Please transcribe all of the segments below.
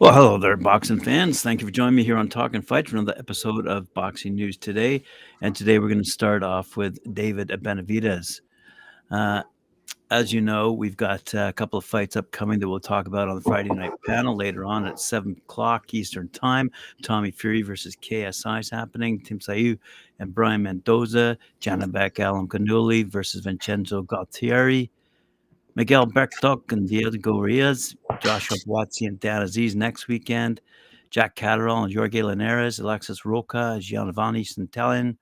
Well, hello there, boxing fans. Thank you for joining me here on Talk and Fight for another episode of Boxing News Today. And today we're going to start off with David Benavidez. Uh, as you know, we've got a couple of fights upcoming that we'll talk about on the Friday night panel later on at 7 o'clock Eastern Time. Tommy Fury versus KSI is happening. Tim Tszyu and Brian Mendoza. Janibek Alimkhanuly versus Vincenzo Gualtieri. Miguel Berchelt and Diego Reyes, Joshua Buatsi and Dan Aziz next weekend, Jack Catterall and Jorge Linares, Alexis Roca, Giovanni Santillan,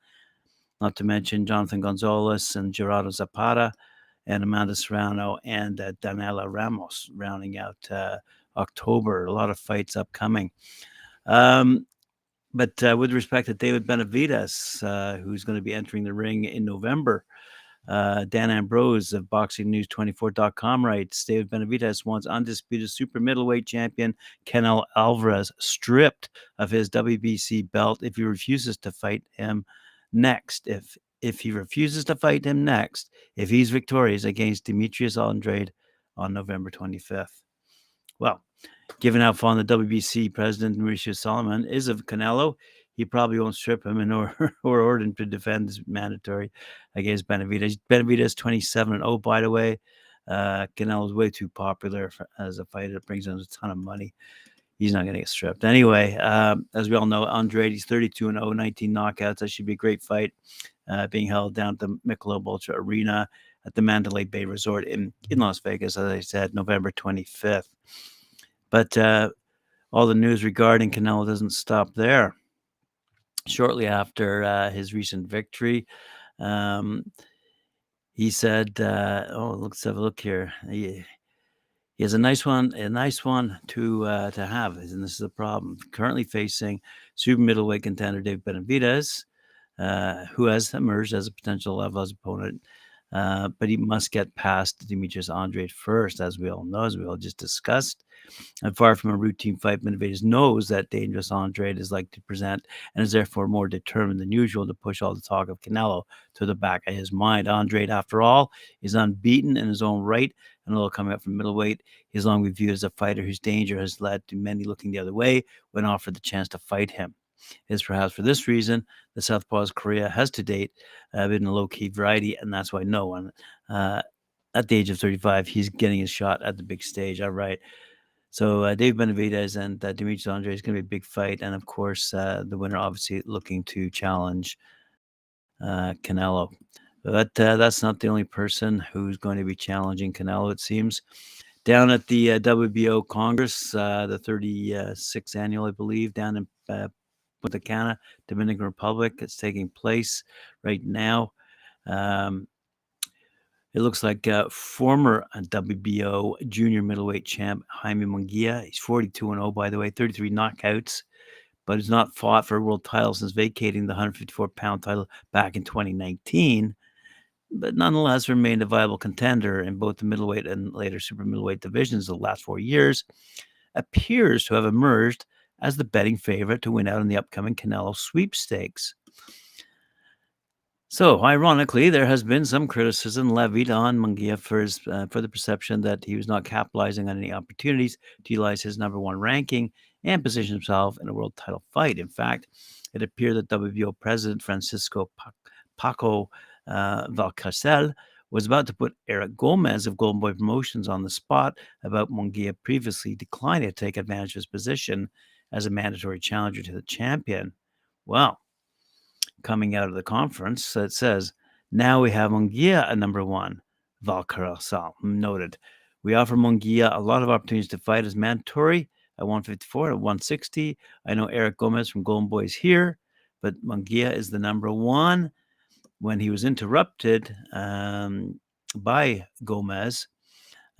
not to mention Jonathan Gonzalez and Gerardo Zapata, and Amanda Serrano and uh, Daniela Ramos rounding out uh, October. A lot of fights upcoming. Um, but uh, with respect to David Benavidez, uh, who's going to be entering the ring in November, uh, Dan Ambrose of BoxingNews24.com writes David Benavidez wants undisputed super middleweight champion Canelo Alvarez stripped of his WBC belt if he refuses to fight him next. If if he refuses to fight him next, if he's victorious against Demetrius Andrade on November 25th. Well, given how fond the WBC president Mauricio Sulaimán is of Canelo, he probably won't strip him in order or order him to defend his mandatory against Benavidez. Benavidez 27 and 0, by the way. Uh, Canelo is way too popular for, as a fighter. It brings in a ton of money. He's not going to get stripped. Anyway, um, as we all know, Andrade, he's 32 and 0, 19 knockouts. That should be a great fight. Uh, being held down at the Michelob Ultra Arena at the Mandalay Bay Resort in, in Las Vegas, as I said, November 25th. But uh, all the news regarding Canelo doesn't stop there shortly after uh, his recent victory. Um, he said, uh, "Oh, let's have a look here. He, he has a nice one, a nice one to uh, to have, and this is a problem. Currently facing super middleweight contender Dave Benavidez, uh, who has emerged as a potential level as opponent." Uh, but he must get past Demetrius Andrade first, as we all know, as we all just discussed. And far from a routine fight, Benavidez knows that dangerous Andrade is like to present and is therefore more determined than usual to push all the talk of Canelo to the back of his mind. Andrade, after all, is unbeaten in his own right, and although coming up from middleweight, he's long been viewed as a fighter whose danger has led to many looking the other way when offered the chance to fight him. Is perhaps for this reason the Southpaw's Korea has to date uh, been a low key variety, and that's why no one uh, at the age of 35 he's getting his shot at the big stage. All right. So uh, Dave Benavidez and uh, Demetrius Andrade is going to be a big fight, and of course uh, the winner obviously looking to challenge uh, Canelo. But uh, that's not the only person who's going to be challenging Canelo. It seems down at the uh, WBO Congress, uh, the 36th annual, I believe, down in Punta Cana, Dominican Republic. It's taking place right now. Um, it looks like uh, former uh, WBO junior middleweight champ Jaime Munguia. He's 42 and 0, by the way, 33 knockouts, but has not fought for a world title since vacating the 154 pound title back in 2019. But nonetheless, remained a viable contender in both the middleweight and later super middleweight divisions the last four years. Appears to have emerged as the betting favorite to win out in the upcoming Canelo sweepstakes. So, ironically, there has been some criticism levied on Munguia for, his, uh, for the perception that he was not capitalizing on any opportunities to utilize his number one ranking and position himself in a world title fight. In fact, it appeared that WBO President Francisco Paco uh, Valcarcel was about to put Eric Gomez of Golden Boy Promotions on the spot about Munguia previously declining to take advantage of his position as a mandatory challenger to the champion. Well, coming out of the conference it says, now we have Munguia at number one. Valcarcel noted. We offer Munguia a lot of opportunities to fight as mandatory at 154 at 160. I know Eric Gomez from Golden Boys here, but Munguia is the number one. When he was interrupted um, by Gomez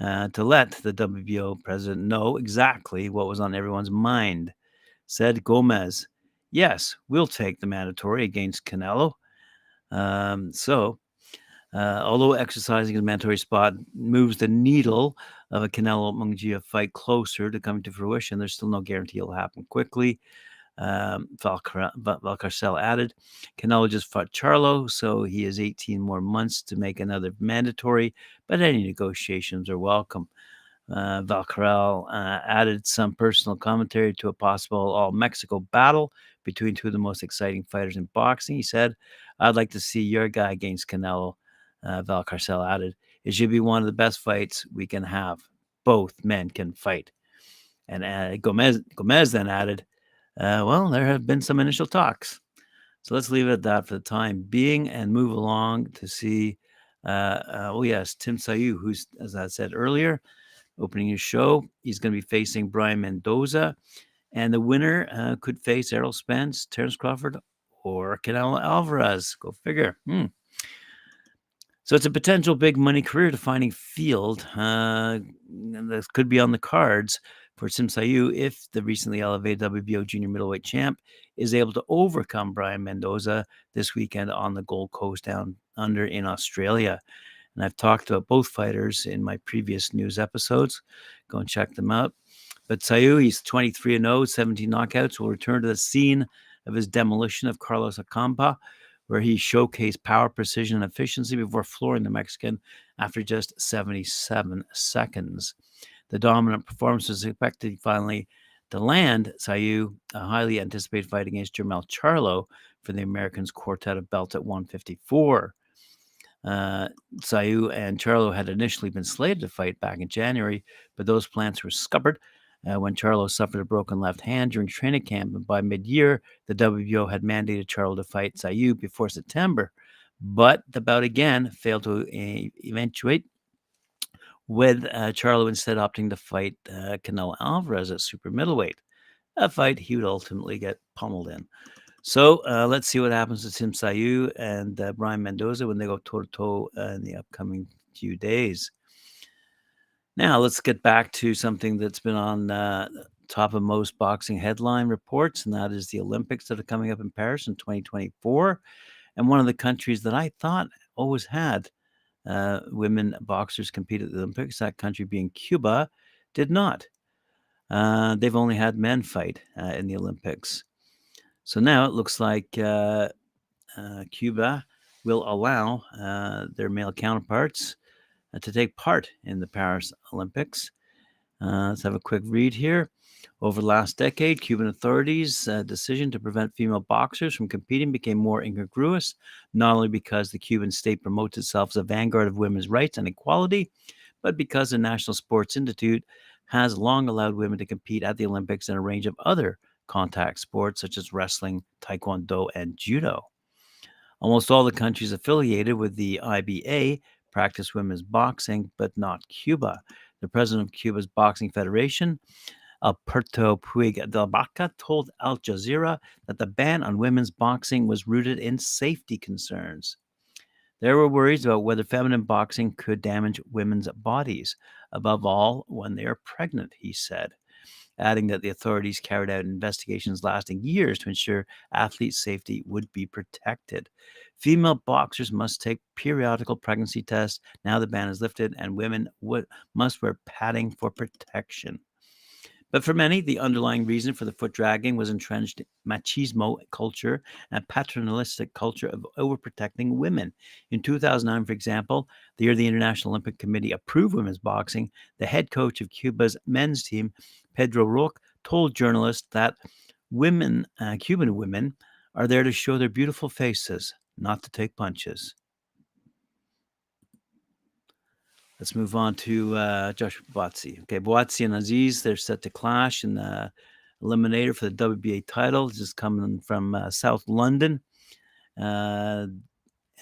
uh, to let the WBO president know exactly what was on everyone's mind, said Gomez, yes, we'll take the mandatory against Canelo. Um, so, uh, although exercising a mandatory spot moves the needle of a Canelo Munguia fight closer to coming to fruition, there's still no guarantee it'll happen quickly. Um, Valcar- Valcarcel added, Canelo just fought Charlo, so he has 18 more months to make another mandatory, but any negotiations are welcome. Uh, Valcarcel uh, added some personal commentary to a possible all Mexico battle between two of the most exciting fighters in boxing. He said, I'd like to see your guy against Canelo. Uh, Valcarcel added, It should be one of the best fights we can have. Both men can fight. And uh, Gomez, Gomez then added, uh, Well, there have been some initial talks. So let's leave it at that for the time being and move along to see. Uh, uh, oh, yes, Tim Tszyu, who's, as I said earlier, opening his show. He's going to be facing Brian Mendoza. And the winner uh, could face Errol Spence, Terence Crawford, or Canelo Alvarez. Go figure. Hmm. So it's a potential big money career defining field uh, that could be on the cards for Tim Tszyu if the recently elevated WBO junior middleweight champ is able to overcome Brian Mendoza this weekend on the Gold Coast down under in Australia. And I've talked about both fighters in my previous news episodes. Go and check them out. But Tszyu, he's 23 0, 17 knockouts, will return to the scene of his demolition of Carlos Ocampo, where he showcased power, precision, and efficiency before flooring the Mexican after just 77 seconds. The dominant performance was expected finally to land Tszyu a highly anticipated fight against Jermell Charlo for the Americans' quartet of belts at 154. Uh, and Charlo had initially been slated to fight back in January, but those plans were scuppered uh, when Charlo suffered a broken left hand during training camp. And by mid year, the WBO had mandated Charlo to fight Tszyu before September. But the bout again failed to uh, eventuate, with uh, Charlo instead opting to fight uh, Canelo Alvarez at super middleweight, a fight he would ultimately get pummeled in. So uh, let's see what happens to Tim Tszyu and uh, Brian Mendoza when they go toe to toe in the upcoming few days. Now let's get back to something that's been on uh, top of most boxing headline reports, and that is the Olympics that are coming up in Paris in 2024. And one of the countries that I thought always had uh, women boxers compete at the Olympics, that country being Cuba, did not. Uh, they've only had men fight uh, in the Olympics. So now it looks like uh, uh, Cuba will allow uh, their male counterparts uh, to take part in the Paris Olympics. Uh, let's have a quick read here. Over the last decade, Cuban authorities' uh, decision to prevent female boxers from competing became more incongruous, not only because the Cuban state promotes itself as a vanguard of women's rights and equality, but because the National Sports Institute has long allowed women to compete at the Olympics in a range of other contact sports such as wrestling, taekwondo, and judo. Almost all the countries affiliated with the IBA practice women's boxing, but not Cuba. The president of Cuba's Boxing Federation, Alberto Puig del Vaca, told Al Jazeera that the ban on women's boxing was rooted in safety concerns. There were worries about whether feminine boxing could damage women's bodies, above all when they are pregnant, he said adding that the authorities carried out investigations lasting years to ensure athlete safety would be protected. Female boxers must take periodical pregnancy tests. Now the ban is lifted, and women must wear padding for protection. But for many, the underlying reason for the foot dragging was entrenched machismo culture and paternalistic culture of overprotecting women. In 2009, for example, the year the International Olympic Committee approved women's boxing, the head coach of Cuba's men's team, Pedro Roque, told journalists that women, uh, Cuban women, are there to show their beautiful faces, not to take punches. Let's move on to uh, Joshua Buatsi. Okay, Buatsi and Aziz, they're set to clash in the eliminator for the WBA title. This is coming from uh, South London. Uh,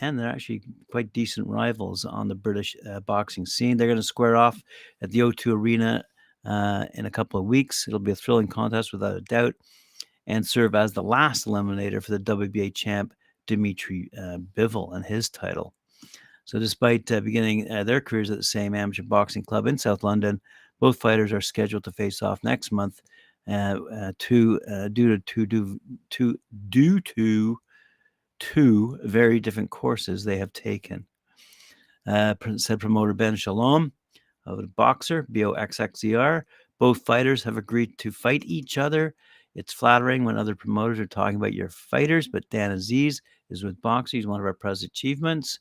and they're actually quite decent rivals on the British uh, boxing scene. They're going to square off at the O2 Arena uh, in a couple of weeks. It'll be a thrilling contest without a doubt and serve as the last eliminator for the WBA champ, Dimitri uh, Bivol, and his title. So, despite uh, beginning uh, their careers at the same amateur boxing club in South London, both fighters are scheduled to face off next month. Uh, uh, to uh, due to two to due to two very different courses they have taken. Uh, said promoter Ben Shalom of boxer BOXXER. Both fighters have agreed to fight each other. It's flattering when other promoters are talking about your fighters, but Dan Aziz is with boxing. He's one of our prized achievements.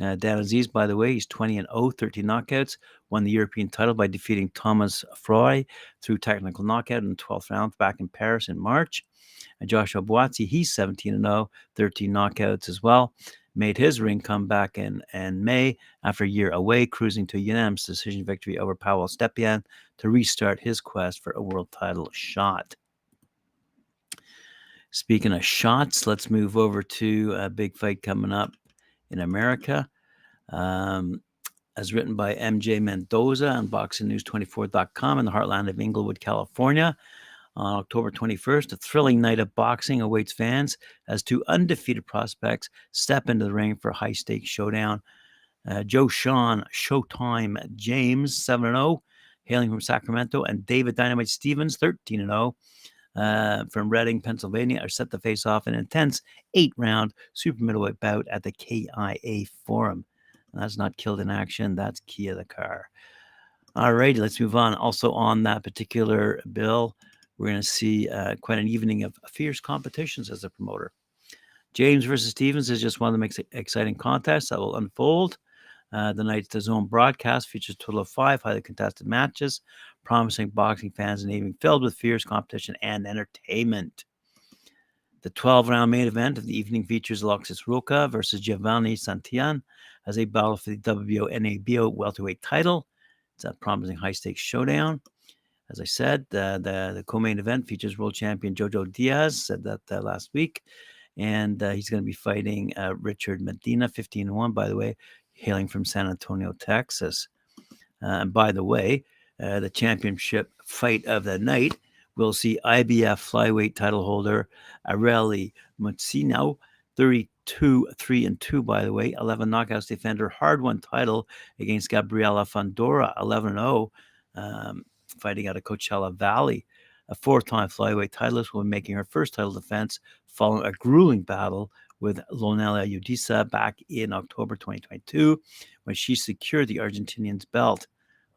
Uh, Dan Aziz, by the way, he's 20 and 0, 13 knockouts, won the European title by defeating Thomas Faure through technical knockout in the 12th round back in Paris in March. And Joshua Buatsi, he's 17 and 0, 13 knockouts as well. Made his ring comeback in, in May after a year away, cruising to a unanimous decision victory over Pavel Stepien to restart his quest for a world title shot. Speaking of shots, let's move over to a big fight coming up in America. Um, as written by MJ Mendoza on BoxingNews24.com in the heartland of Inglewood, California. On October 21st, a thrilling night of boxing awaits fans as two undefeated prospects step into the ring for a high stakes showdown. Uh, Joe Sean Showtime James, 7 0, hailing from Sacramento, and David Dynamite Stevens, 13 0, uh, from Reading, Pennsylvania, are set to face off in an intense eight round super middleweight bout at the KIA Forum. And that's not killed in action, that's Kia the car. All righty, let's move on. Also, on that particular bill, we're going to see uh, quite an evening of fierce competitions as a promoter. James versus Stevens is just one of the exciting contests that will unfold. Uh, the night's DAZN broadcast features a total of five highly contested matches, promising boxing fans an evening filled with fierce competition and entertainment. The 12 round main event of the evening features Alexis Roca versus Giovanni Santillan as a battle for the WBO NABO welterweight title. It's a promising high stakes showdown. As I said, uh, the, the co main event features world champion Jojo Diaz, said that uh, last week. And uh, he's going to be fighting uh, Richard Medina, 15 1, by the way, hailing from San Antonio, Texas. Uh, and by the way, uh, the championship fight of the night will see IBF flyweight title holder Arely Muciño, 32 3 and 2, by the way, 11 knockouts defender, hard won title against Gabriela Fundora, 11 0, um, fighting out of Coachella Valley. A four time flyweight titleist will be making her first title defense following a grueling battle with Lorena Udisa back in October 2022 when she secured the Argentinian's belt.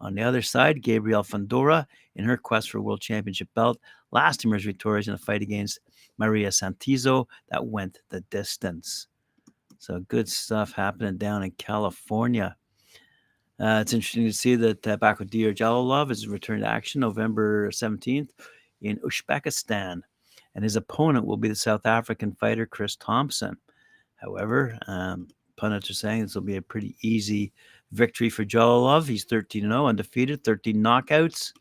On the other side, Gabriel Fundora, in her quest for a world championship belt, last emerged victorious in a fight against Maria Santizo that went the distance. So good stuff happening down in California. Uh, it's interesting to see that uh, Bakhodir Jalolov is returned to action November 17th in Uzbekistan and his opponent will be the South African fighter Chris Thompson. However, um, pundits are saying this will be a pretty easy victory for Jalolov. He's 13 0, undefeated, 13 knockouts.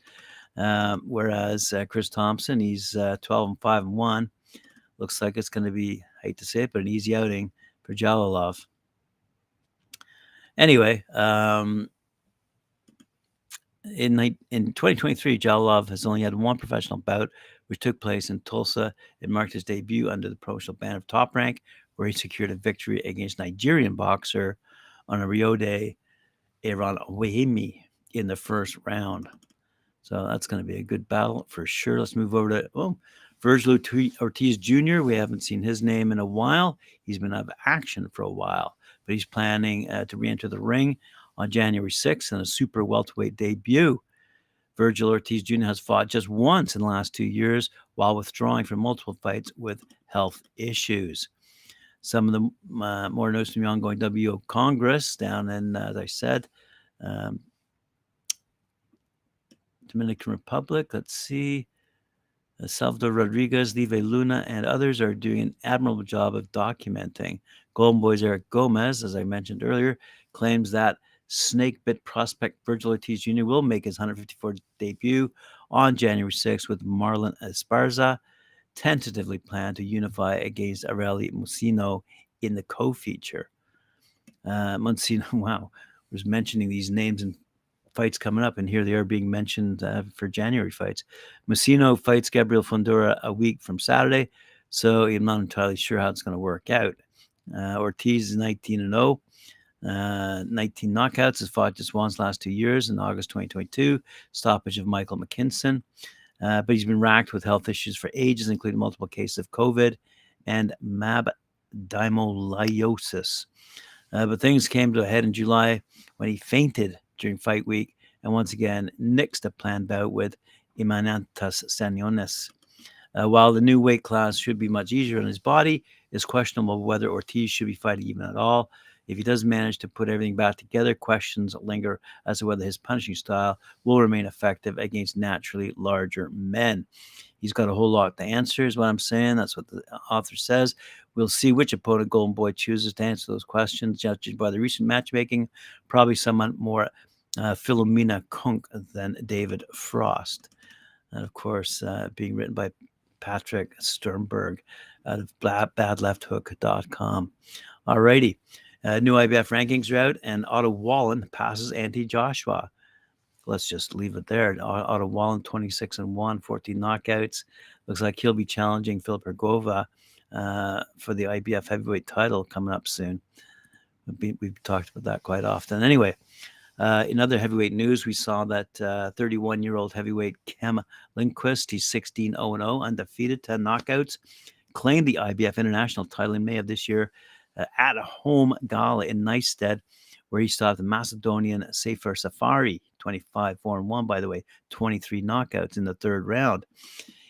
Um, whereas uh, Chris Thompson, he's uh, 12 and 5 and 1. Looks like it's going to be, I hate to say it, but an easy outing for Jalolov. Anyway, um, in, in 2023, Jalolov has only had one professional bout which took place in Tulsa. It marked his debut under the promotional banner of Top Rank, where he secured a victory against Nigerian boxer Onariode Iran Wahemi in the first round. So that's going to be a good battle for sure. Let's move over to oh, Vergil Ortiz Jr. We haven't seen his name in a while. He's been out of action for a while, but he's planning uh, to re-enter the ring on January 6th in a super welterweight debut. Vergil Ortiz Jr. has fought just once in the last two years while withdrawing from multiple fights with health issues. Some of the uh, more notes from the ongoing WO Congress down in, uh, as I said, um, Dominican Republic. Let's see. Uh, Salvador Rodriguez, Live Luna, and others are doing an admirable job of documenting. Golden Boys Eric Gomez, as I mentioned earlier, claims that snake bit prospect Vergil Ortiz Jr. will make his 154 debut on January 6th with Marlen Esparza, tentatively planned to unify against Arely Muciño in the co feature. Uh, wow, was mentioning these names and fights coming up, and here they are being mentioned uh, for January fights. Muciño fights Gabriel Fundora a week from Saturday, so I'm not entirely sure how it's going to work out. Uh, Ortiz is 19 and 0. Uh, 19 knockouts, has fought just once last two years in August 2022, stoppage of Michael McKinson. Uh, but he's been racked with health issues for ages, including multiple cases of COVID and rhabdomyolysis. Uh, but things came to a head in July when he fainted during fight week and once again nixed a planned bout with Eimantas Stanionis. Uh, while the new weight class should be much easier on his body, it's questionable whether Ortiz should be fighting even at all If he does manage to put everything back together, questions linger as to whether his punishing style will remain effective against naturally larger men. He's got a whole lot to answer, is what I'm saying. That's what the author says. We'll see which opponent Golden Boy chooses to answer those questions, judged by the recent matchmaking. Probably someone more uh, Philomena Cunk than David Frost. And of course, uh, being written by Patrick Stumberg out of badlefthook.com. All righty. Uh, new IBF rankings are out, and Otto Wallin passes Anthony Joshua let's just leave it there. Otto Wallin, 26 and 1, 14 knockouts. Looks like he'll be challenging Filip Hrgovic uh, for the IBF heavyweight title coming up soon. We've, we've talked about that quite often. Anyway, uh, in other heavyweight news, we saw that 31 uh, year old heavyweight Kem Ljungquist, he's 16 0 0, undefeated, 10 knockouts, claimed the IBF international title in May of this year Uh, at a home gala in Nystad where he stopped the Macedonian Sefer Seferi, 25 4 and 1, by the way, 23 knockouts in the third round.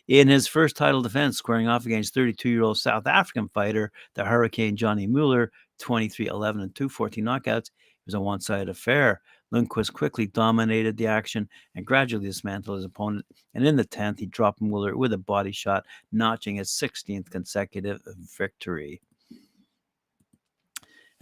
In his first title defense, squaring off against 32 year old South African fighter, the Hurricane Johnny Muller, 23 11 and 2, 14 knockouts. It was a one sided affair. Ljungquist quickly dominated the action and gradually dismantled his opponent. And in the 10th, he dropped Muller with a body shot, notching his 16th consecutive victory.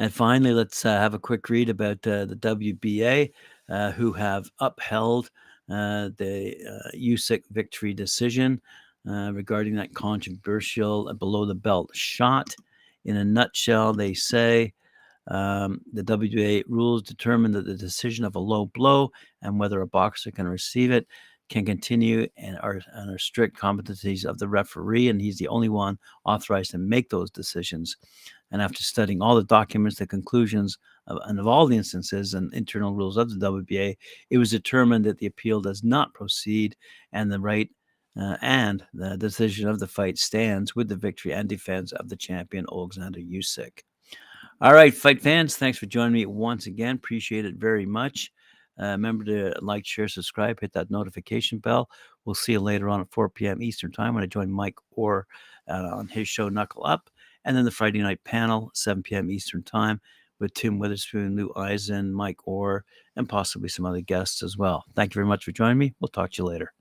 And finally, let's uh, have a quick read about uh, the WBA, uh, who have upheld uh, the Usyk victory decision uh, regarding that controversial below the belt shot. In a nutshell, they say um, the WBA rules determine that the decision of a low blow and whether a boxer can receive it can continue and are strict competencies of the referee, and he's the only one authorized to make those decisions. And after studying all the documents, the conclusions, of, and of all the instances and internal rules of the WBA, it was determined that the appeal does not proceed, and the right uh, and the decision of the fight stands with the victory and defense of the champion Alexander Usyk. All right, fight fans, thanks for joining me once again. Appreciate it very much. Uh, remember to like, share, subscribe, hit that notification bell. We'll see you later on at 4 p.m. Eastern Time when I join Mike Orr uh, on his show Knuckle Up. And then the Friday night panel, 7 p.m. Eastern Time, with Tim Witherspoon, Lou Eisen, Mike Orr, and possibly some other guests as well. Thank you very much for joining me. We'll talk to you later.